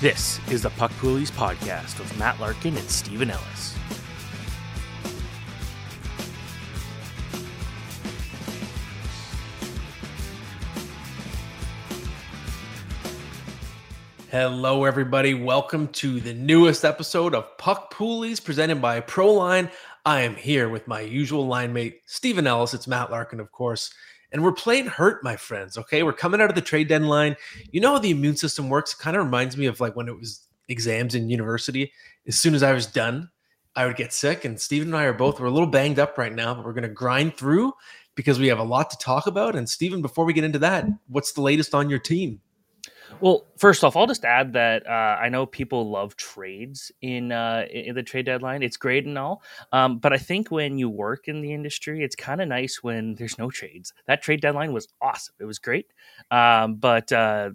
This is the Puck Poolies podcast with Matt Larkin and Steven Ellis. Hello, everybody. Welcome to the newest episode of Puck Poolies presented by Proline. I am here with my usual line mate, Steven Ellis. It's Matt Larkin, of course. And we're playing hurt, my friends. Okay. We're coming out of the trade deadline. You know how the immune system works? It kind of reminds me of like when it was exams in university. As soon as I was done, I would get sick. And Steven and I are both, we're a little banged up right now, but we're going to grind through because we have a lot to talk about. And Steven, before we get into that, what's the latest on your team? Well, first off, I'll just add that uh, I know people love trades in uh, in the trade deadline. It's great and all, um, but I think when you work in the industry, it's kind of nice when there's no trades. That trade deadline was awesome. It was great, um, but uh,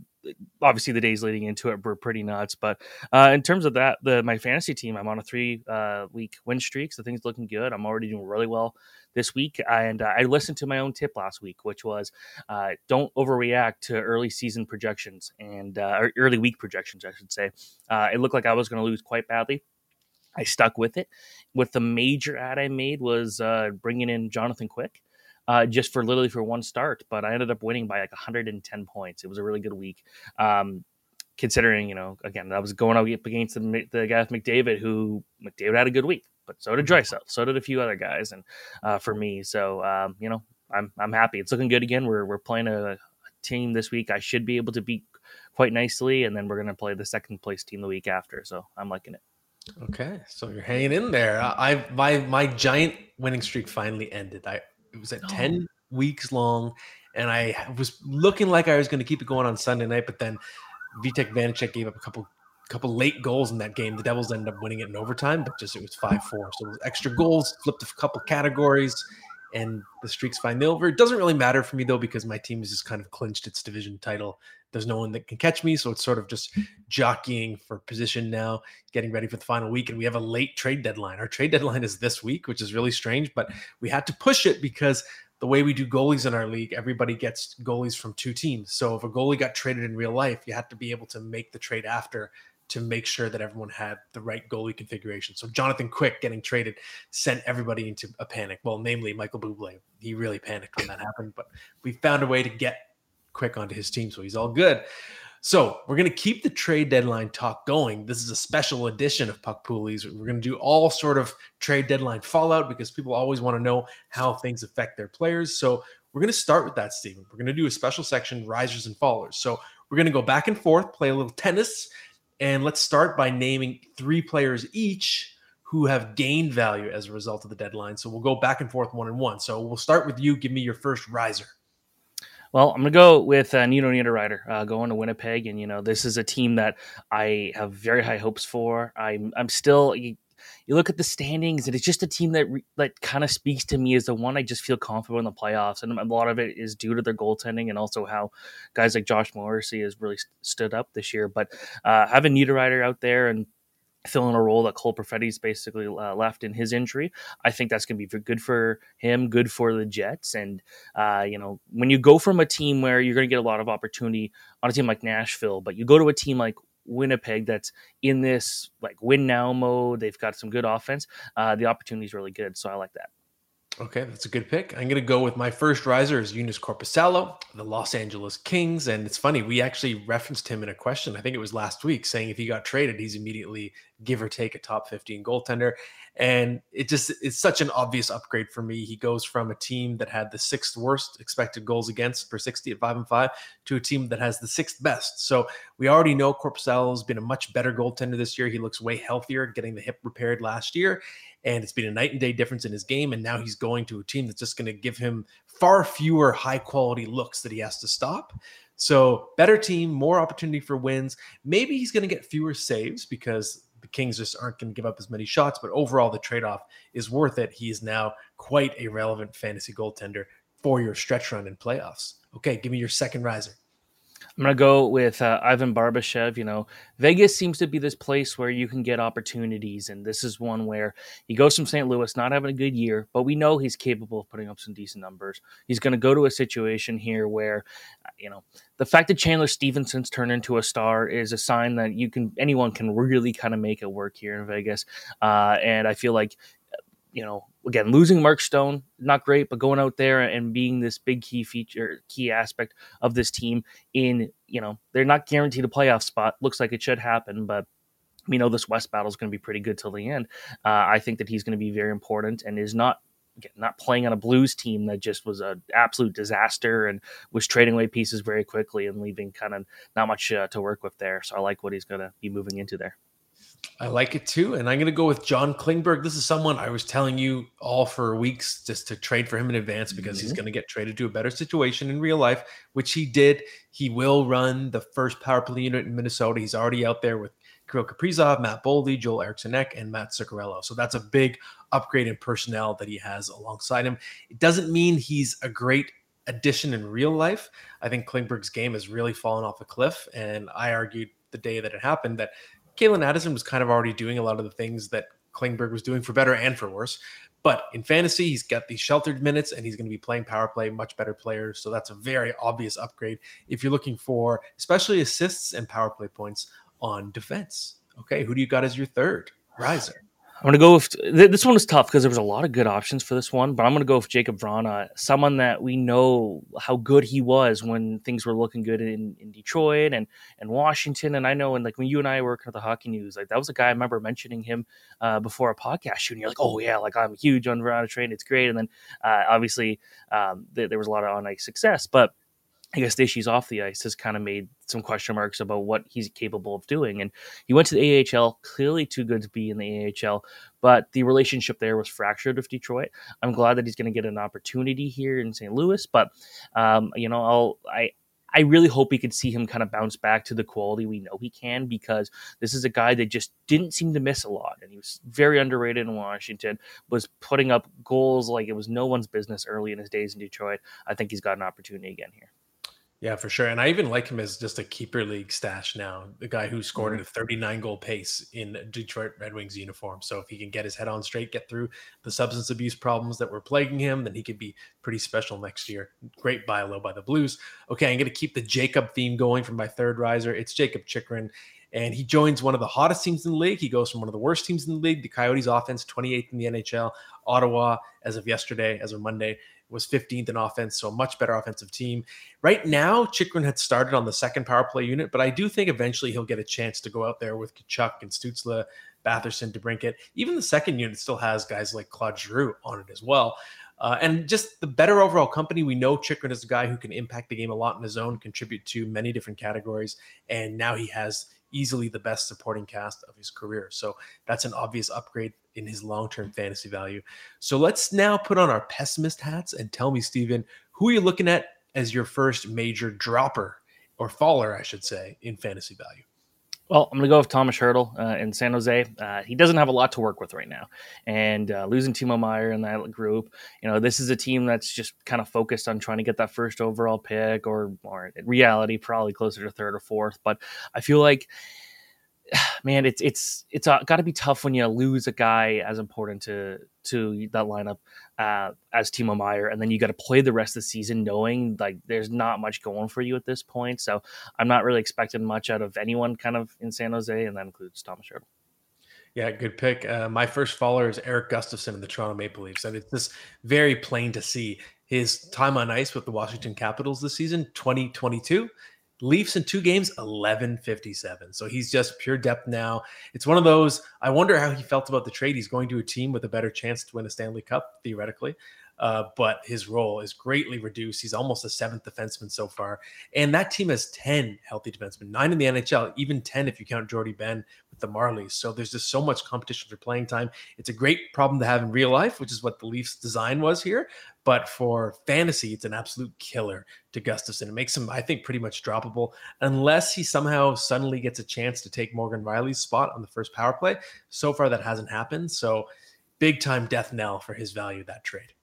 obviously the days leading into it were pretty nuts. But uh, in terms of that, the my fantasy team, I'm on a three uh, week win streak, so things looking good. I'm already doing really well this week. And uh, I listened to my own tip last week, which was uh, don't overreact to early season projections and uh, early week projections, I should say. Uh, it looked like I was going to lose quite badly. I stuck with it. With the major ad I made was bringing in Jonathan Quick. Uh, just for literally for one start, but I ended up winning by like 110 points. It was a really good week. Um, considering, you know, again, I was going up against the, the guy with McDavid, who McDavid had a good week but so did Draisaitl, so did a few other guys, and uh, for me, so um, you know, I'm I'm happy. It's looking good again. We're we're playing a, a, team this week. I should be able to beat quite nicely, and then we're gonna play the second place team the week after. So I'm liking it. Okay, so you're hanging in there. I my my giant winning streak finally ended. I it was at oh. ten weeks long, and I was looking like I was going to keep it going on Sunday night, but then Vitek Vanecek gave up a couple couple late goals in that game. The Devils ended up winning it in overtime, but just it was five four. So it was extra goals, flipped a couple categories, and the streak's finally over. It doesn't really matter for me though because my team has just kind of clinched its division title. There's no one that can catch me, so it's sort of just jockeying for position now, getting ready for the final week. And we have a late trade deadline. Our trade deadline is this week, which is really strange, but we had to push it because the way we do goalies in our league, everybody gets goalies from two teams. So if a goalie got traded in real life, you had to be able to make the trade after to make sure that everyone had the right goalie configuration. So Jonathan Quick getting traded sent everybody into a panic. Well, namely Michael Bublé. He really panicked when that happened, but we found a way to get Quick onto his team, so he's all good. So we're going to keep the trade deadline talk going. This is a special edition of Puck Poolies. We're going to do all sort of trade deadline fallout because people always want to know how things affect their players. So we're going to start with that, Steven. We're going to do a special section, risers and fallers. So we're going to go back and forth, play a little tennis, and let's start by naming three players each who have gained value as a result of the deadline. So we'll go back and forth one and one. So we'll start with you. Give me your first riser. Well, I'm going to go with uh, Nino Niederreiter uh, going to Winnipeg. And, you know, this is a team that I have very high hopes for. I'm, I'm still, look at the standings, and it's just a team that re- that kind of speaks to me as the one I just feel confident in the playoffs, and a lot of it is due to their goaltending and also how guys like Josh Morrissey has really st- stood up this year. But uh, having Niederreiter out there and filling a role that Cole Perfetti's basically uh, left in his injury. I think that's going to be good for him, good for the Jets. And, uh, you know, when you go from a team where you're going to get a lot of opportunity on a team like Nashville, but you go to a team like Winnipeg that's in this like win now mode, they've got some good offense, uh, the opportunity is really good. So I like that. Okay, that's a good pick. I'm going to go with my first riser is Joonas Korpisalo, the Los Angeles Kings. And it's funny, we actually referenced him in a question. I think it was last week, saying if he got traded, he's immediately give or take a top 15 goaltender. And it just it's such an obvious upgrade for me. He goes from a team that had the sixth worst expected goals against per 60 at five and five to a team that has the sixth best. So we already know Korpisalo has been a much better goaltender this year. He looks way healthier, getting the hip repaired last year and it's been a night and day difference in his game. And now he's going to a team that's just going to give him far fewer high quality looks that he has to stop. So better team, more opportunity for wins. Maybe he's going to get fewer saves because the Kings just aren't going to give up as many shots. But overall, the trade off is worth it. He is now quite a relevant fantasy goaltender for your stretch run in playoffs. Okay, give me your second riser. I'm going to go with uh, Ivan Barbashev. You know, Vegas seems to be this place where you can get opportunities. And this is one where he goes from St. Louis, not having a good year, but we know he's capable of putting up some decent numbers. He's going to go to a situation here where, uh, you know, the fact that Chandler Stephenson's turned into a star is a sign that you can, anyone can really kind of make it work here in Vegas. Uh, and I feel like you know, again, losing Mark Stone, not great, but going out there and being this big key feature, key aspect of this team in, you know, they're not guaranteed a playoff spot. Looks like it should happen, but we know this West battle is going to be pretty good till the end. Uh, I think that he's going to be very important and is not again, not playing on a Blues team that just was an absolute disaster and was trading away pieces very quickly and leaving kind of not much uh, to work with there. So I like what he's going to be moving into there. I like it too. And I'm going to go with John Klingberg. This is someone I was telling you all for weeks just to trade for him in advance because mm-hmm. he's going to get traded to a better situation in real life, which he did. He will run the first power play unit in Minnesota. He's already out there with Kirill Kaprizov, Matt Boldy, Joel Eriksson Ek, and Matt Zuccarello. So that's a big upgrade in personnel that he has alongside him. It doesn't mean he's a great addition in real life. I think Klingberg's game has really fallen off a cliff. And I argued the day that it happened that Calen Addison was kind of already doing a lot of the things that Klingberg was doing for better and for worse. But in fantasy, he's got these sheltered minutes and he's going to be playing power play, much better players. So that's a very obvious upgrade if you're looking for especially assists and power play points on defense. Okay, who do you got as your third riser? I'm gonna go with this one was tough because there was a lot of good options for this one, but I'm gonna go with Jakub Vrana, someone that we know how good he was when things were looking good in, in Detroit and and Washington. And I know, and like when you and I were working at the Hockey News, like that was a guy I remember mentioning him uh, before a podcast shoot. And you're like, oh yeah, like I'm huge on Vrana train, it's great. And then uh, obviously um, th- there was a lot of on ice success, but I guess Stacey's off the ice has kind of made some question marks about what he's capable of doing. And he went to the AHL, clearly too good to be in the AHL, but the relationship there was fractured with Detroit. I'm glad that he's going to get an opportunity here in St. Louis, but um, you know, I'll I. I really hope we could see him kind of bounce back to the quality we know he can because this is a guy that just didn't seem to miss a lot. And he was very underrated in Washington, was putting up goals like it was no one's business early in his days in Detroit. I think he's got an opportunity again here. Yeah, for sure. And I even like him as just a keeper league stash now. The guy who scored mm-hmm. at a 39 goal pace in Detroit Red Wings uniform. So if he can get his head on straight, get through the substance abuse problems that were plaguing him, then he could be pretty special next year. Great buy low by the Blues. Okay, I'm going to keep the Jacob theme going from my third riser. It's Jakob Chychrun. and he joins one of the hottest teams in the league. He goes from one of the worst teams in the league, the Coyotes offense, 28th in the NHL. Ottawa, as of yesterday, as of Monday, was 15th in offense, so a much better offensive team. Right now, Chychrun had started on the second power play unit, but I do think eventually he'll get a chance to go out there with Tkachuk and Stutzle, Batherson, DeBrincat. Even the second unit still has guys like Claude Giroux on it as well. Uh, and just the better overall company, we know Chychrun is a guy who can impact the game a lot in his own, contribute to many different categories, and now he has easily the best supporting cast of his career. So that's an obvious upgrade in his long term fantasy value. So let's now put on our pessimist hats and tell me, Steven, who are you looking at as your first major dropper or faller, I should say, in fantasy value? Well, I'm going to go with Thomas Hertl uh, in San Jose. Uh, he doesn't have a lot to work with right now, and uh, losing Timo Meier in that group, you know, this is a team that's just kind of focused on trying to get that first overall pick, or, or reality, probably closer to third or fourth. But I feel like man, it's it's it's uh, got to be tough when you lose a guy as important to to that lineup uh, as Timo Meier, and then you got to play the rest of the season knowing like there's not much going for you at this point. So I'm not really expecting much out of anyone kind of in San Jose, and that includes Thomas Hertl. Yeah, good pick. Uh, my first follower is Erik Gustafsson of the Toronto Maple Leafs, and it's just very plain to see his time on ice with the Washington Capitals this season, 2022. Leafs in two games, 1157. So he's just pure depth now. It's one of those. I wonder how he felt about the trade. He's going to a team with a better chance to win a Stanley Cup, theoretically. Uh, but his role is greatly reduced. He's almost a seventh defenseman so far. And that team has 10 healthy defensemen, nine in the NHL, even 10 if you count Jordie Benn with the Marlies. So there's just so much competition for playing time. It's a great problem to have in real life, which is what the Leafs design was here. But for fantasy, it's an absolute killer to Gustafsson. It makes him, I think, pretty much droppable unless he somehow suddenly gets a chance to take Morgan Rielly's spot on the first power play. So far, that hasn't happened. So big time death knell for his value, that trade.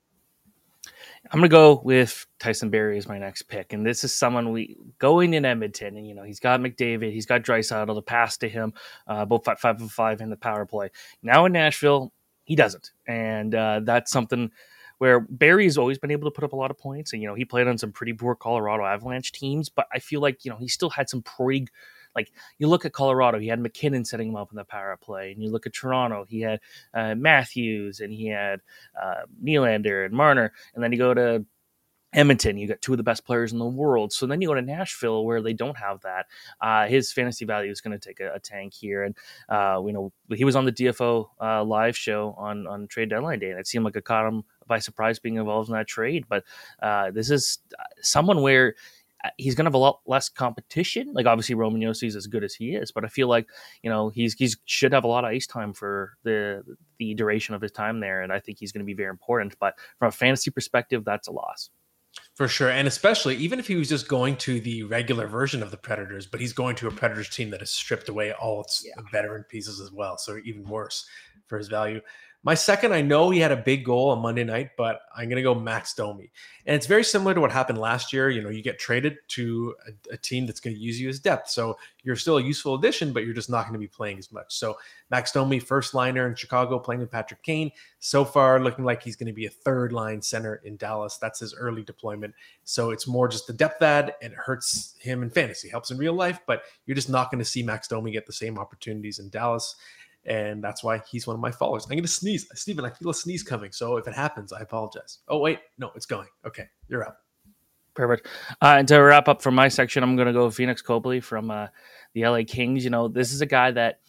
I'm gonna go with Tyson Barrie as my next pick, and this is someone we going in Edmonton, and you know he's got McDavid, he's got Draisaitl to pass to him, uh, both five, five and five in the power play. Now in Nashville, he doesn't, and uh, that's something where Barrie's always been able to put up a lot of points, and you know he played on some pretty poor Colorado Avalanche teams, but I feel like you know he still had some pretty like you look at Colorado, he had MacKinnon setting him up in the power play, and you look at Toronto, he had uh, Matthews and he had uh, Nylander and Marner, and then you go to Edmonton, you got two of the best players in the world. So then you go to Nashville, where they don't have that. Uh, his fantasy value is going to take a, a, tank here, and uh, you know he was on the DFO uh, live show on on trade deadline day, and it seemed like it caught him by surprise being involved in that trade. But uh, this is uh, someone where Uh, he's going to have a lot less competition. Like obviously Roman Josi is as good as he is, but I feel like you know he's he's should have a lot of ice time for the the duration of his time there, and I think he's going to be very important. But from a fantasy perspective, that's a loss. For sure. And especially even if he was just going to the regular version of the Predators, but he's going to a Predators team that has stripped away all its yeah. veteran pieces as well. So even worse for his value. My second, I know he had a big goal on Monday night, but I'm going to go Max Domi. And it's very similar to what happened last year. You know, you get traded to a, a team that's going to use you as depth. So you're still a useful addition, but you're just not going to be playing as much. So Max Domi, first liner in Chicago, playing with Patrick Kane. So far, looking like he's going to be a third line center in Dallas. That's his early deployment. So it's more just the depth add, and it hurts him in fantasy, helps in real life, but you're just not going to see Max Domi get the same opportunities in Dallas and that's why he's one of my followers. I'm going to sneeze, Steven. I feel a sneeze coming, so if it happens, I apologize. Oh wait, no, it's going. Okay, you're up. Perfect. Uh, and to wrap up from my section, I'm going to go Pheonix Copley from uh, the LA Kings. You know, this is a guy that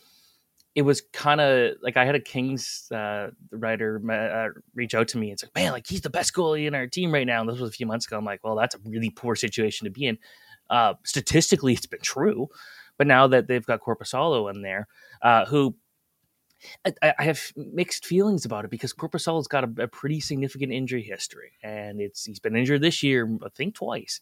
it was kind of like I had a Kings uh, writer uh, reach out to me and say, "Man, like he's the best goalie in our team right now." And this was a few months ago. I'm like, "Well, that's a really poor situation to be in." Uh, statistically, it's been true, but now that they've got Korpisalo in there, uh, who I, I, have mixed feelings about it because Korpisalo's got a, a, pretty significant injury history, and it's he's been injured this year, I think twice.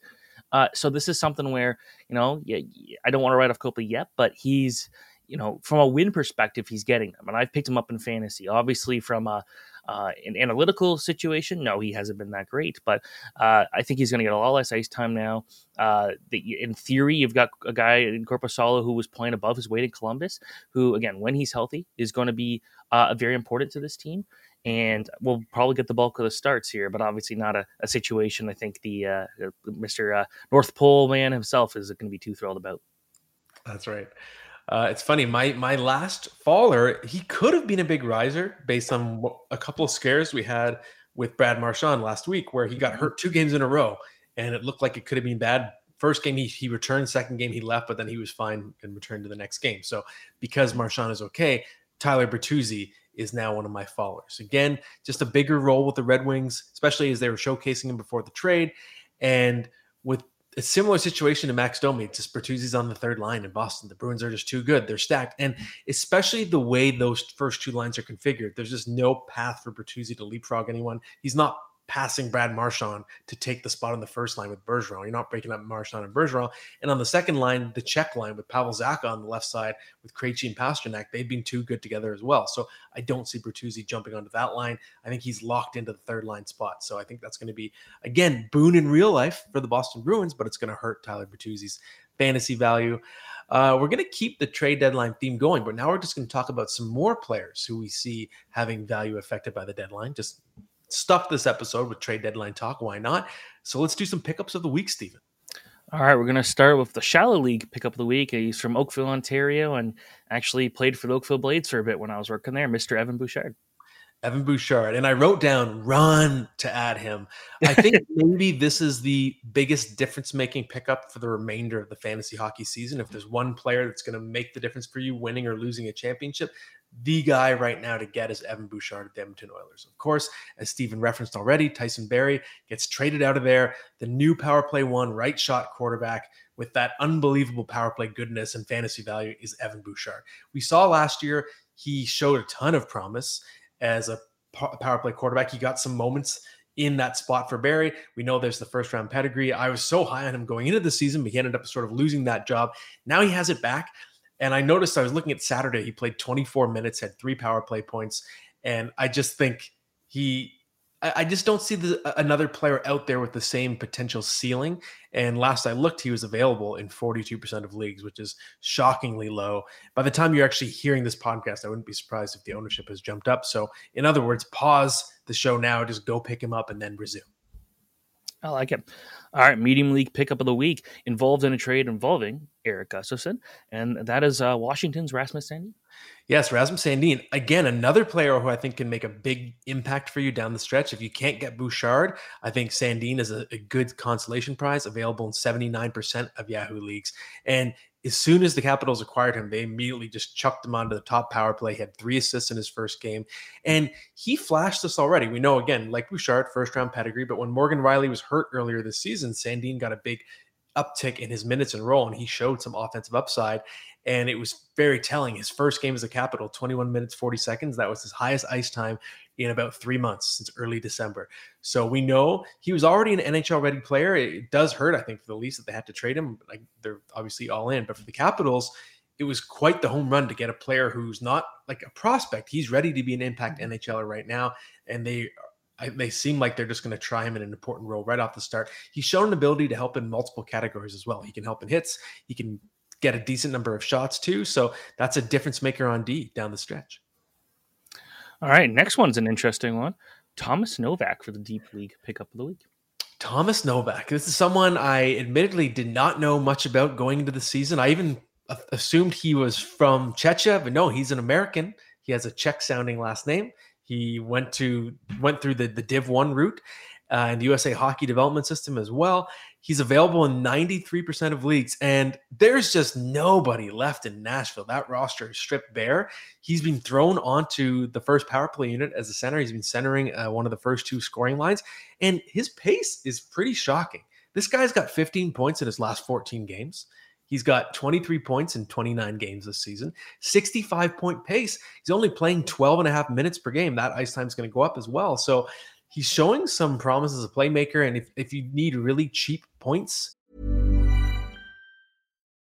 Uh, so this is something where you know, yeah, I don't want to write off Copley yet, but he's you know, from a win perspective, he's getting them, and I've picked him up in fantasy. Obviously, from a uh, an analytical situation, no, he hasn't been that great, but uh, I think he's going to get a lot less ice time now. Uh, the, in theory, you've got a guy in Korpisalo who was playing above his weight in Columbus, who, again, when he's healthy, is going to be uh, very important to this team. And we'll probably get the bulk of the starts here, but obviously not a, a situation I think the uh, Mr. Uh, North Pole man himself is going to be too thrilled about. That's right. Uh, it's funny. My my last faller, he could have been a big riser based on a couple of scares we had with Brad Marchand last week, where he got hurt two games in a row, and it looked like it could have been bad. First game he, he returned, second game he left, but then he was fine and returned to the next game. So because Marchand is okay, Tyler Bertuzzi is now one of my followers. Again, just a bigger role with the Red Wings, especially as they were showcasing him before the trade. And with a similar situation to Max Domi. Just Bertuzzi's on the third line in Boston. The Bruins are just too good. They're stacked. And especially the way those first two lines are configured, there's just no path for Bertuzzi to leapfrog anyone. He's not passing Brad Marchand to take the spot on the first line with Bergeron. You're not breaking up Marchand and Bergeron. And on the second line, the Czech line with Pavel Zacha on the left side with Krejci and Pastrnak, they've been too good together as well. So I don't see Bertuzzi jumping onto that line. I think he's locked into the third line spot. So I think that's going to be, again, boon in real life for the Boston Bruins, but it's going to hurt Tyler Bertuzzi's fantasy value. Uh, we're going to keep the trade deadline theme going, but now we're just going to talk about some more players who we see having value affected by the deadline. Just stuff this episode with trade deadline talk. Why not? So let's do some pickups of the week, Steven. All right, we're going to start with the Shallow League pickup of the week. He's from Oakville, Ontario, and actually played for the Oakville Blades for a bit when I was working there, Mr. Evan Bouchard. Evan Bouchard. And I wrote down run to add him. I think maybe this is the biggest difference making pickup for the remainder of the fantasy hockey season. If there's one player that's going to make the difference for you winning or losing a championship, the guy right now to get is Evan Bouchard at the Edmonton Oilers. Of course, as Steven referenced already, Tyson Barrie gets traded out of there. The new power play one right shot quarterback with that unbelievable power play goodness and fantasy value is Evan Bouchard. We saw last year he showed a ton of promise as a power play quarterback. He got some moments in that spot for Barrie. We know there's the first round pedigree. I was so high on him going into the season, but he ended up sort of losing that job. Now he has it back. And I noticed I was looking at Saturday, he played 24 minutes, had three power play points. And I just think he I, just don't see the, another player out there with the same potential ceiling. And last I looked, he was available in 42% of leagues, which is shockingly low. By the time you're actually hearing this podcast, I wouldn't be surprised if the ownership has jumped up. So, in other words, pause the show now, just go pick him up and then resume. I like it. All right, medium league pickup of the week involved in a trade involving Erik Gustafsson, and that is uh, Washington's Rasmus Sandin. Yes, Rasmus Sandin. Again, another player who I think can make a big impact for you down the stretch. If you can't get Bouchard, I think Sandin is a, a good consolation prize available in 79% of Yahoo leagues. And as soon as the Capitals acquired him, they immediately just chucked him onto the top power play. He had three assists in his first game. And he flashed us already. We know, again, like Bouchard, first round pedigree, but when Morgan Rielly was hurt earlier this season, Sandin got a big uptick in his minutes and role, and he showed some offensive upside. And it was very telling. His first game as a Capital, 21 minutes, 40 seconds. That was his highest ice time in about three months since early December. So we know he was already an NHL ready player. It does hurt, I think, for the Leafs that they had to trade him. Like they're obviously all in, but for the Capitals, it was quite the home run to get a player who's not like a prospect. He's ready to be an impact mm-hmm. NHLer right now, and they they seem like they're just going to try him in an important role right off the start. He's shown an ability to help in multiple categories as well. He can help in hits. He can get a decent number of shots too. So that's a difference maker on D down the stretch. All right, next one's an interesting one. Thomas Novak for the deep league pickup of the week. Thomas Novak. This is someone I admittedly did not know much about going into the season. I even assumed he was from Czechia, but no, he's an American. He has a Czech sounding last name. He went to went through the the Div One route uh, and the USA Hockey Development System as well. He's available in 93% of leagues, and there's just nobody left in Nashville. That roster is stripped bare. He's been thrown onto the first power play unit as a center. He's been centering uh, one of the first two scoring lines, and his pace is pretty shocking. This guy's got 15 points in his last 14 games. He's got 23 points in 29 games this season, 65 point pace. He's only playing 12 and a half minutes per game. That ice time is going to go up as well. So he's showing some promise as a playmaker. And if, if you need really cheap points.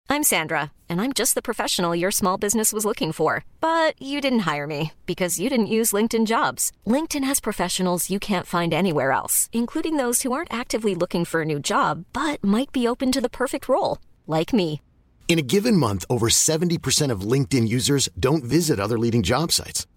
I'm Sandra, and I'm just the professional your small business was looking for. But you didn't hire me because you didn't use LinkedIn jobs. LinkedIn has professionals you can't find anywhere else, including those who aren't actively looking for a new job, but might be open to the perfect role, like me. In a given month, over 70% of LinkedIn users don't visit other leading job sites.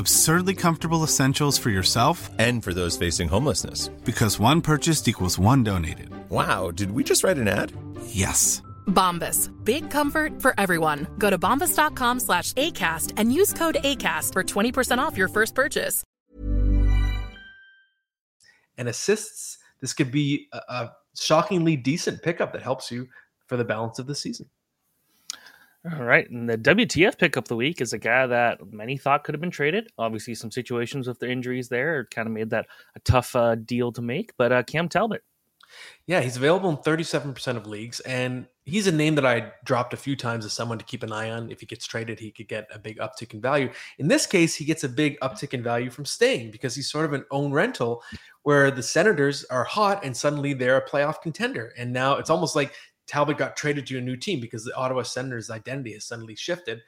Absurdly comfortable essentials for yourself and for those facing homelessness. Because one purchased equals one donated. Wow, did we just write an ad? Yes. Bombas. Big comfort for everyone. Go to bombas.com slash ACAST and use code ACAST for 20% off your first purchase. And assists, this could be a, a shockingly decent pickup that helps you for the balance of the season. All right. And the WTF pick up the week is a guy that many thought could have been traded. Obviously, some situations with the injuries there kind of made that a tough uh, deal to make. But uh, Cam Talbot. Yeah, he's available in 37% of leagues. And he's a name that I dropped a few times as someone to keep an eye on. If he gets traded, he could get a big uptick in value. In this case, he gets a big uptick in value from staying because he's sort of an own rental where the Senators are hot and suddenly they're a playoff contender. And now it's almost like Talbot got traded to a new team because the Ottawa Senators' identity has suddenly shifted.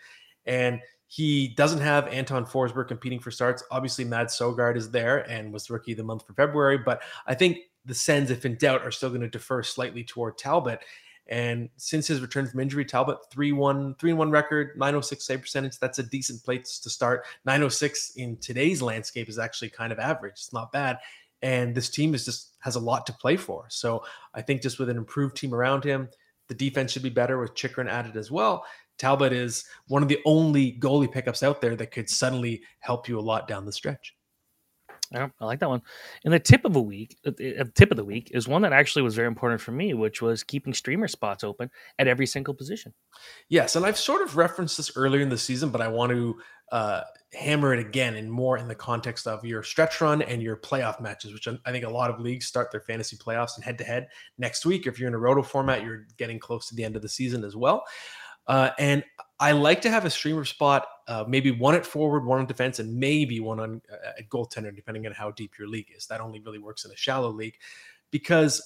And he doesn't have Anton Forsberg competing for starts. Obviously, Mads Sogaard is there and was rookie of the month for February. But I think the Sens, if in doubt, are still going to defer slightly toward Talbot. And since his return from injury, Talbot 3 1 3 1 record, 906 save percentage. That's a decent place to start. 906 in today's landscape is actually kind of average. It's not bad and this team is just has a lot to play for. So I think just with an improved team around him, the defense should be better with Chychrun added as well. Talbot is one of the only goalie pickups out there that could suddenly help you a lot down the stretch. Yeah, I like that one. And the tip of the week, the uh, tip of the week is one that actually was very important for me, which was keeping streamer spots open at every single position. Yes, and I've sort of referenced this earlier in the season, but I want to uh, hammer it again and more in the context of your stretch run and your playoff matches, which I think a lot of leagues start their fantasy playoffs and head to head next week. If you're in a roto format, you're getting close to the end of the season as well. Uh, and I like to have a streamer spot, uh, maybe one at forward, one on defense, and maybe one on uh, at goaltender, depending on how deep your league is. That only really works in a shallow league because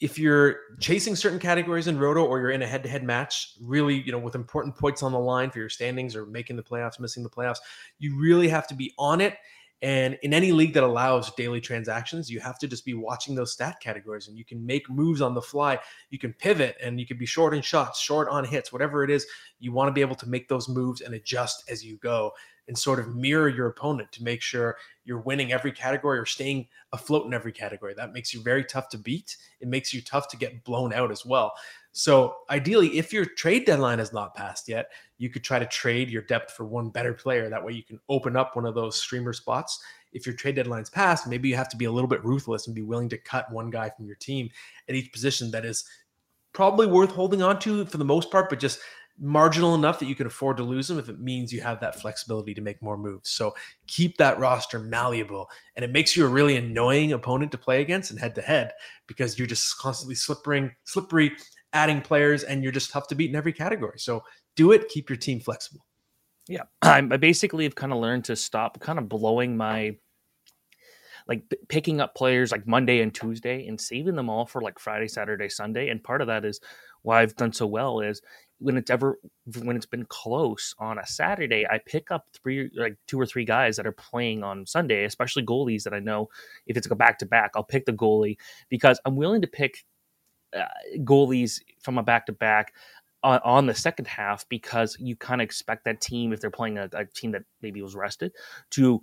if you're chasing certain categories in roto or you're in a head-to-head match really you know with important points on the line for your standings or making the playoffs missing the playoffs you really have to be on it and in any league that allows daily transactions you have to just be watching those stat categories and you can make moves on the fly. You can pivot and you can be short in shots short on hits whatever it is you want to be able to make those moves and adjust as you go and sort of mirror your opponent to make sure you're winning every category or staying afloat in every category. That makes you very tough to beat. It makes you tough to get blown out as well. So, ideally, if your trade deadline has not passed yet, you could try to trade your depth for one better player. That way, you can open up one of those streamer spots. If your trade deadline's passed, maybe you have to be a little bit ruthless and be willing to cut one guy from your team at each position that is probably worth holding on to for the most part, but just marginal enough that you can afford to lose them if it means you have that flexibility to make more moves. So keep that roster malleable. And it makes you a really annoying opponent to play against and head to head because you're just constantly slippery, slippery, adding players, and you're just tough to beat in every category. So do it, keep your team flexible. Yeah. I basically have kind of learned to stop kind of blowing my like p- picking up players like Monday and Tuesday and saving them all for like Friday, Saturday, Sunday. And part of that is why I've done so well is when it's ever when it's been close on a Saturday, I pick up three like two or three guys that are playing on Sunday, especially goalies that I know if it's a back to back, I'll pick the goalie because I'm willing to pick uh, goalies from a back to back on the second half because you kind of expect that team if they're playing a, a, team that maybe was rested to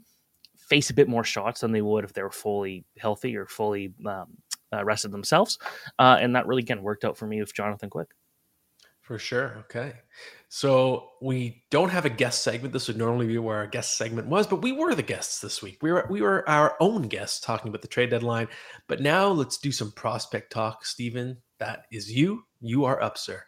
face a bit more shots than they would if they were fully healthy or fully um, uh, rested themselves uh, and that really again worked out for me with jonathan quick for sure. Okay. So we don't have a guest segment. This would normally be where our guest segment was, but we were the guests this week. We were we were our own guests talking about the trade deadline. But now let's do some prospect talk. Steven, that is you. You are up, sir.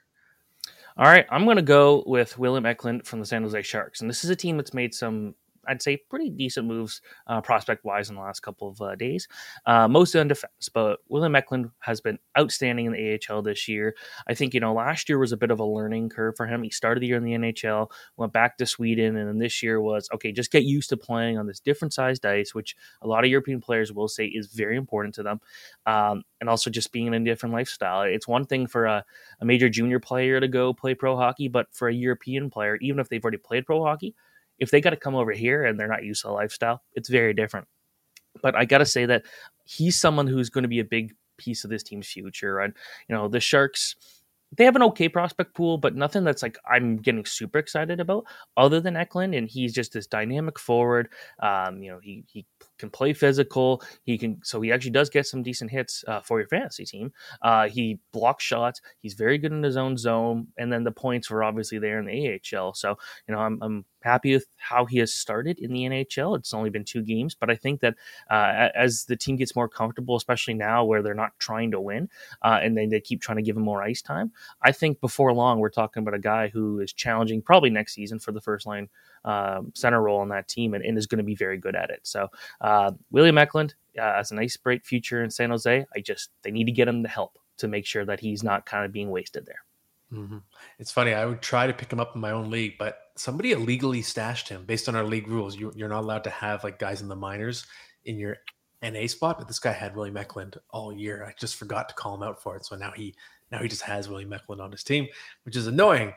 All right, I'm going to go with William Eklund from the San Jose Sharks, and this is a team that's made some I'd say pretty decent moves uh, prospect wise in the last couple of uh, days. Uh, mostly on defense, but William Eklund has been outstanding in the AHL this year. I think, you know, last year was a bit of a learning curve for him. He started the year in the NHL, went back to Sweden, and then this year was okay, just get used to playing on this different sized ice, which a lot of European players will say is very important to them. Um, and also just being in a different lifestyle. It's one thing for a, a major junior player to go play pro hockey, but for a European player, even if they've already played pro hockey, if they got to come over here and they're not used to the lifestyle, it's very different. But I got to say that he's someone who's going to be a big piece of this team's future. And, you know, the Sharks, they have an okay prospect pool, but nothing that's like I'm getting super excited about other than Eklund. And he's just this dynamic forward. Um, you know, he he can play physical. He can so he actually does get some decent hits uh, for your fantasy team. Uh, he blocks shots. He's very good in his own zone, and then the points were obviously there in the AHL. So you know, I'm, I'm happy with how he has started in the NHL. It's only been two games, but I think that uh, as the team gets more comfortable, especially now where they're not trying to win, uh, and then they keep trying to give him more ice time, I think before long we're talking about a guy who is challenging probably next season for the first line um, center role on that team and, and is going to be very good at it. So uh, William Eklund uh, has a nice bright future in San Jose. I just they need to get him the help to make sure that he's not kind of being wasted there. Mm-hmm. It's funny. I would try to pick him up in my own league, but somebody illegally stashed him based on our league rules. You, are not allowed to have like guys in the minors in your NA spot, but this guy had William Eklund all year. I just forgot to call him out for it, so now he now he just has William Eklund on his team, which is annoying.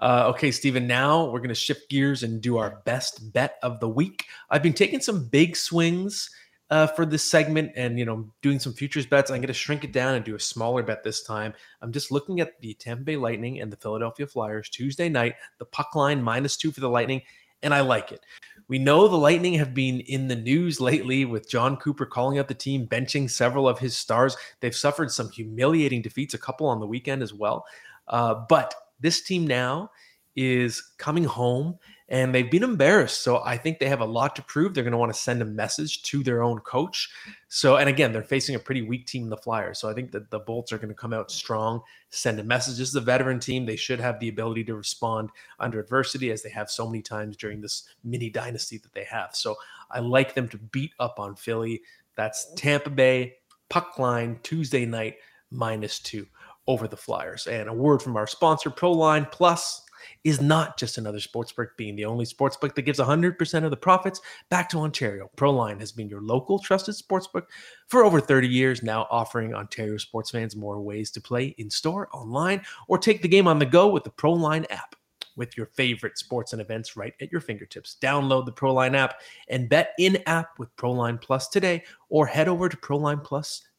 Uh, okay, Steven. Now we're going to shift gears and do our best bet of the week. I've been taking some big swings uh, for this segment and you know doing some futures bets. I'm going to shrink it down and do a smaller bet this time. I'm just looking at the Tampa Bay Lightning and the Philadelphia Flyers Tuesday night. The puck line minus two for the Lightning, and I like it. We know the Lightning have been in the news lately with Jon Cooper calling out the team, benching several of his stars. They've suffered some humiliating defeats, a couple on the weekend as well. Uh, but this team now is coming home and they've been embarrassed. So I think they have a lot to prove. They're going to want to send a message to their own coach. So, and again, they're facing a pretty weak team, the Flyers. So I think that the Bolts are going to come out strong, send a message. This is a veteran team. They should have the ability to respond under adversity as they have so many times during this mini dynasty that they have. So I like them to beat up on Philly. That's Tampa Bay, puck line, Tuesday night, minus two over the Flyers. And a word from our sponsor, Proline Plus is not just another sportsbook being the only sportsbook that gives 100% of the profits back to Ontario. Proline has been your local trusted sportsbook for over 30 years, now offering Ontario sports fans more ways to play in store, online, or take the game on the go with the Proline app with your favorite sports and events right at your fingertips. Download the Proline app and bet in app with Proline Plus today, or head over to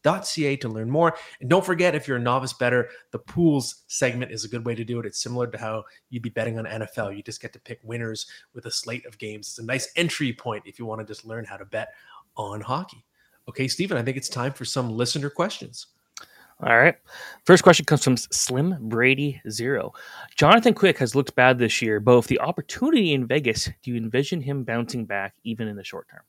ProlinePlus.ca to learn more. And don't forget, if you're a novice better, the pools segment is a good way to do it. It's similar to how you'd be betting on NFL. You just get to pick winners with a slate of games. It's a nice entry point if you want to just learn how to bet on hockey. Okay, Steven, I think it's time for some listener questions. All right. First question comes from Slim Brady Zero. Jonathan Quick has looked bad this year, both the opportunity in Vegas, do you envision him bouncing back even in the short term?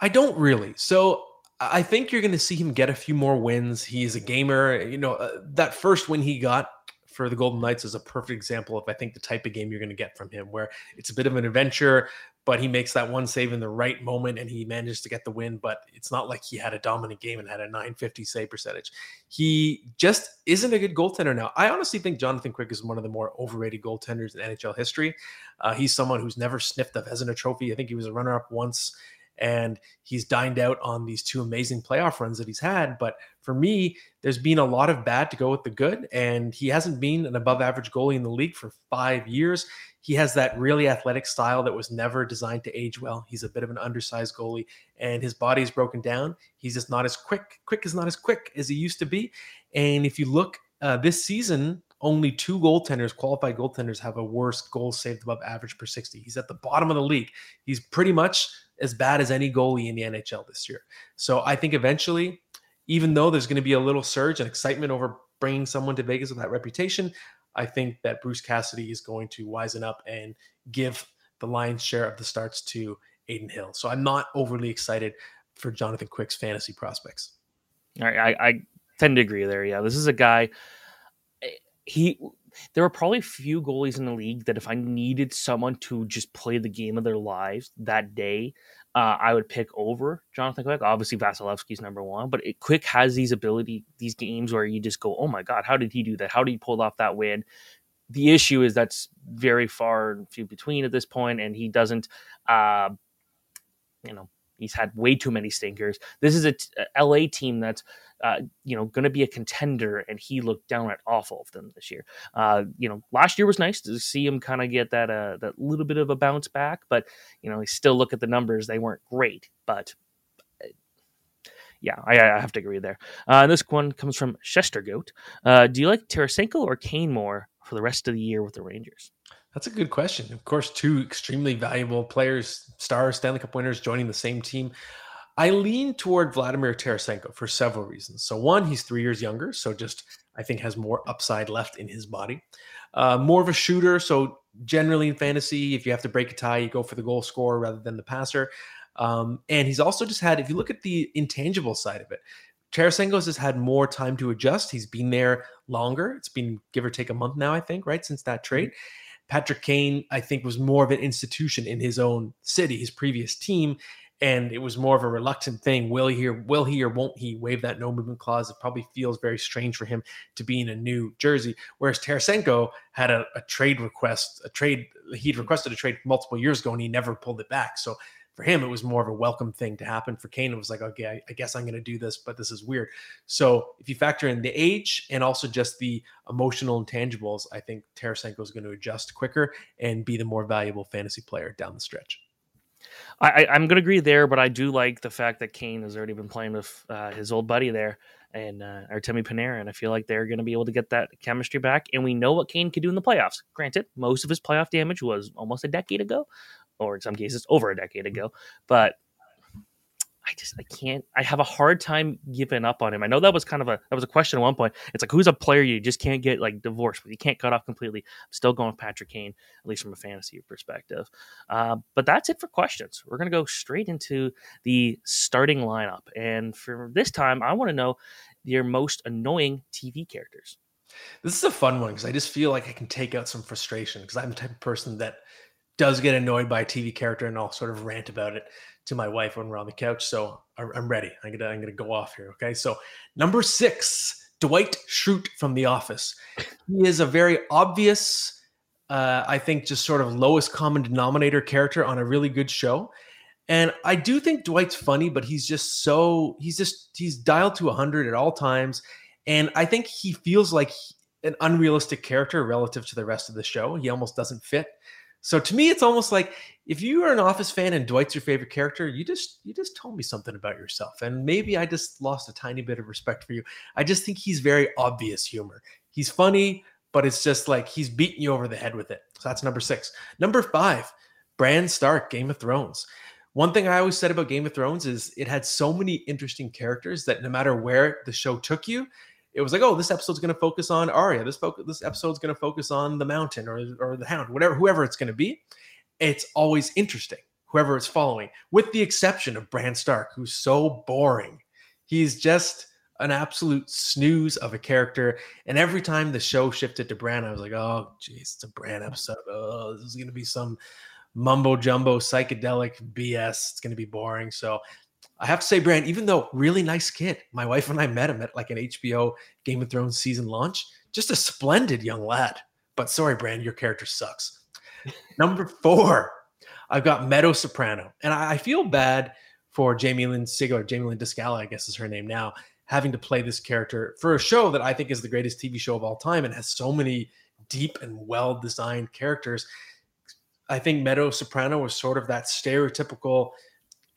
I don't really. So I think you're going to see him get a few more wins. He's a gamer. You know, uh, that first win he got for the Golden Knights is a perfect example of I think the type of game you're going to get from him, where it's a bit of an adventure, but he makes that one save in the right moment and he manages to get the win. But it's not like he had a dominant game and had a 950 save percentage. He just isn't a good goaltender now. I honestly think Jonathan Quick is one of the more overrated goaltenders in NHL history. Uh, he's someone who's never sniffed the Vezina Trophy. I think he was a runner up once and he's dined out on these two amazing playoff runs that he's had. But for me, there's been a lot of bad to go with the good, and he hasn't been an above average goalie in the league for five years. He has that really athletic style that was never designed to age well. He's a bit of an undersized goalie, and his body is broken down. He's just not as quick. Quick is not as quick as he used to be. And if you look uh, this season, only two goaltenders, qualified goaltenders, have a worse goal saved above average per 60. He's at the bottom of the league. He's pretty much as bad as any goalie in the NHL this year. So I think eventually, even though there's going to be a little surge and excitement over bringing someone to Vegas with that reputation, I think that Bruce Cassidy is going to wisen up and give the lion's share of the starts to Adin Hill. So I'm not overly excited for Jonathan Quick's fantasy prospects. All right, I, I tend to agree there. Yeah, this is a guy. Eh, he there are probably few goalies in the league that if I needed someone to just play the game of their lives that day, uh, I would pick over Jonathan Quick. Obviously, Vasilevskiy's number one, but it, Quick has these ability, these games where you just go, "Oh my god, how did he do that? How did he pull off that win?" The issue is that's very far and few between at this point, and he doesn't, uh, you know, he's had way too many stinkers. This is a, t- a LA team that's uh, you know, going to be a contender, and he looked downright awful of them this year. Uh, you know, last year was nice to see him kind of get that uh, that little bit of a bounce back, but you know, he still look at the numbers; they weren't great. But yeah, I, I have to agree there. Uh, this one comes from Chester Goat. Uh, do you like Tarasenko or Kane more for the rest of the year with the Rangers? That's a good question. Of course, two extremely valuable players, stars, Stanley Cup winners joining the same team. I lean toward Vladimir Tarasenko for several reasons. So, one, he's three years younger, so just I think has more upside left in his body. Uh, more of a shooter, so generally in fantasy, if you have to break a tie, you go for the goal scorer rather than the passer. Um, and he's also just had, if you look at the intangible side of it, Tarasenko's has had more time to adjust. He's been there longer. It's been give or take a month now, I think, right since that trade. Patrick Kane, I think, was more of an institution in his own city, his previous team, and it was more of a reluctant thing. Will he or will he or won't he waive that no movement clause? It probably feels very strange for him to be in a new jersey. Whereas Tarasenko had a, a trade request, a trade he'd requested a trade multiple years ago, and he never pulled it back. So for him, it was more of a welcome thing to happen. For Kane, it was like, okay, I, guess I'm going to do this, but this is weird. So if you factor in the age and also just the emotional intangibles, I think Tarasenko is going to adjust quicker and be the more valuable fantasy player down the stretch. I, am going to agree there, but I do like the fact that Kane has already been playing with uh, his old buddy there and uh, Artemi Panarin. I feel like they're going to be able to get that chemistry back, and we know what Kane could do in the playoffs. Granted, most of his playoff damage was almost a decade ago, or in some cases over a decade ago. But I just I can't. I have a hard time giving up on him. I know that was kind of a that was a question at one point. It's like who's a player you just can't get like divorced, but you can't cut off completely. I'm still going with Patrick Kane, at least from a fantasy perspective. Uh, but that's it for questions. We're gonna go straight into the starting lineup, and for this time, I want to know your most annoying TV characters. This is a fun one because I just feel like I can take out some frustration because I'm the type of person that does get annoyed by a TV character, and I'll sort of rant about it to my wife when we're on the couch. So I'm ready. I'm gonna I'm gonna go off here. Okay. So number six, Dwight Schrute from The Office. He is a very obvious, uh, I think, just sort of lowest common denominator character on a really good show. And I do think Dwight's funny, but he's just so he's just he's dialed to 100 at all times. And I think he feels like an unrealistic character relative to the rest of the show. He almost doesn't fit. So to me, it's almost like if you are an Office fan and Dwight's your favorite character, you just you just told me something about yourself, and maybe I just lost a tiny bit of respect for you. I just think he's very obvious humor. He's funny, but it's just like he's beating you over the head with it. So that's number six. Number five, Bran Stark, Game of Thrones. One thing I always said about Game of Thrones is it had so many interesting characters that no matter where the show took you, it was like, oh, this episode's going to focus on Arya. This fo- this episode's going to focus on the Mountain or or the Hound, whatever, whoever it's going to be. It's always interesting, whoever it's following, with the exception of Bran Stark, who's so boring. He's just an absolute snooze of a character. And every time the show shifted to Bran, I was like, oh, geez, it's a Bran episode. Oh, this is going to be some mumbo jumbo psychedelic BS. It's going to be boring. So I have to say, Bran, even though really nice kid, my wife and I met him at like an HBO Game of Thrones season launch. Just a splendid young lad. But sorry, Bran, your character sucks. Number four, I've got Meadow Soprano, and I, feel bad for Jamie Lynn Sigler, Jamie Lynn Discala, I guess is her name now, having to play this character for a show that I think is the greatest TV show of all time and has so many deep and well designed characters. I think Meadow Soprano was sort of that stereotypical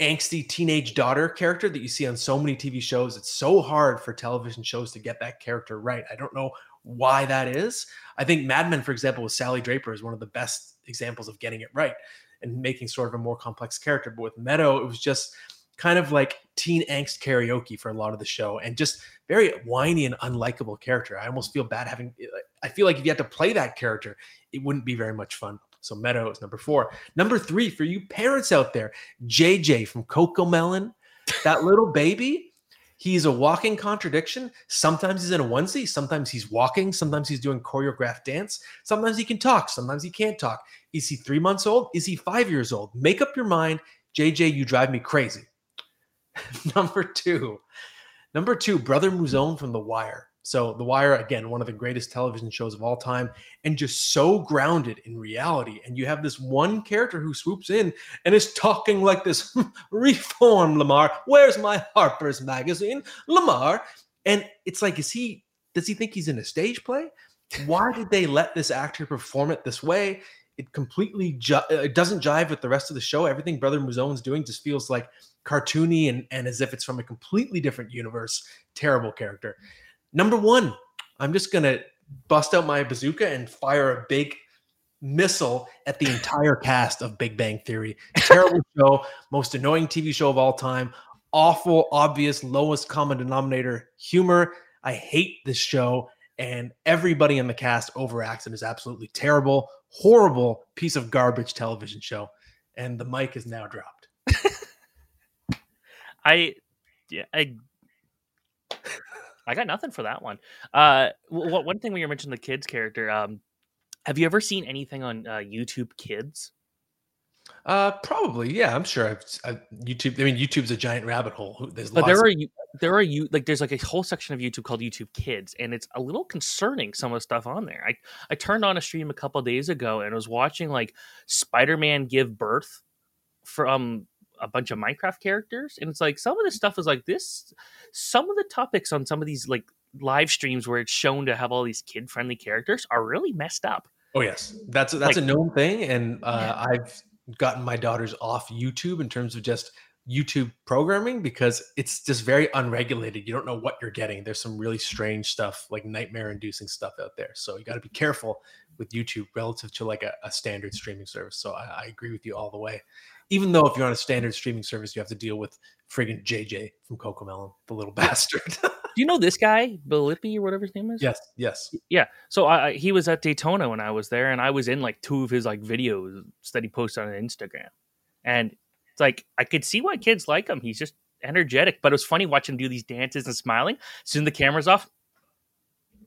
angsty teenage daughter character that you see on so many TV shows. It's so hard for television shows to get that character right. I don't know why that is. I think Mad Men, for example, with Sally Draper is one of the best examples of getting it right and making sort of a more complex character. But with Meadow, it was just kind of like teen angst karaoke for a lot of the show and just very whiny and unlikable character. I almost feel bad having, I feel like if you had to play that character, it wouldn't be very much fun. So Meadow is number four. Number three, for you parents out there, JJ from CoComelon, that little baby. He's a walking contradiction. Sometimes he's in a onesie. Sometimes he's walking. Sometimes he's doing choreographed dance. Sometimes he can talk. Sometimes he can't talk. Is he three months old? Is he five years old? Make up your mind. JJ, you drive me crazy. number two. Number two, Brother Mouzone from The Wire. So, The Wire, again, one of the greatest television shows of all time, and just so grounded in reality. And you have this one character who swoops in and is talking like this Reform, Lamar. Where's my Harper's Magazine? Lamar. And it's like, is he, does he think he's in a stage play? Why did they let this actor perform it this way? it completely ju- uh, it doesn't jive with the rest of the show. Everything Brother Mouzone's doing just feels like cartoony and, and as if it's from a completely different universe. Terrible character. Number one, I'm just gonna bust out my bazooka and fire a big missile at the entire cast of Big Bang Theory. Terrible show, most annoying TV show of all time. Awful, obvious, lowest common denominator humor. I hate this show, and everybody in the cast overacts and is absolutely terrible, horrible piece of garbage television show. And the mic is now dropped. I, yeah, I, I got nothing for that one. Uh, w- one thing when you mentioned the kids character, um, have you ever seen anything on uh, YouTube Kids? Uh, probably, yeah. I'm sure. I've, I've, YouTube. I mean, YouTube's a giant rabbit hole. There's But there are you there are you like there's like a whole section of YouTube called YouTube Kids, and it's a little concerning some of the stuff on there. I I turned on a stream a couple days ago and was watching like Spider Man give birth from a bunch of Minecraft characters, and it's like some of the stuff is like this. Some of the topics on some of these like live streams where it's shown to have all these kid friendly characters are really messed up. Oh yes, that's that's Like- a known thing, and uh, I've gotten my daughters off YouTube in terms of just YouTube programming because it's just very unregulated. You don't know what you're getting. There's some really strange stuff, like nightmare-inducing stuff out there. So you got to be careful with YouTube relative to like a, a standard streaming service. So I, I agree with you all the way. Even though if you're on a standard streaming service, you have to deal with friggin' JJ from CoComelon, the little bastard. Do you know this guy, Bilippy or whatever his name is? yes, yes. Yeah. So I, I- he was at Daytona when I was there, and I was in like two of his like videos that he posted on Instagram, and it's like I could see why kids like him. He's just energetic, but it was funny watching him do these dances and smiling. Soon the camera's off,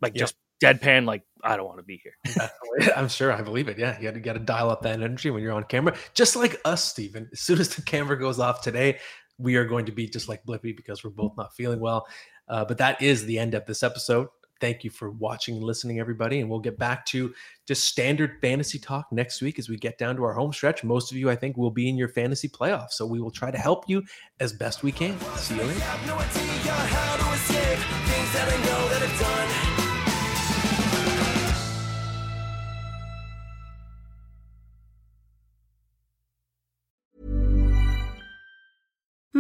like Yeah. just deadpan, like I don't want to be here. I'm sure I believe it. Yeah, you got to got to dial up that energy when you're on camera, just like us, Steven. As soon as the camera goes off today, we are going to be just like Blippi because we're both not feeling well. Uh, but that is the end of this episode. Thank you for watching and listening, everybody. And we'll get back to just standard fantasy talk next week as we get down to our home stretch. Most of you, I think, will be in your fantasy playoffs. So we will try to help you as best we can. See you later.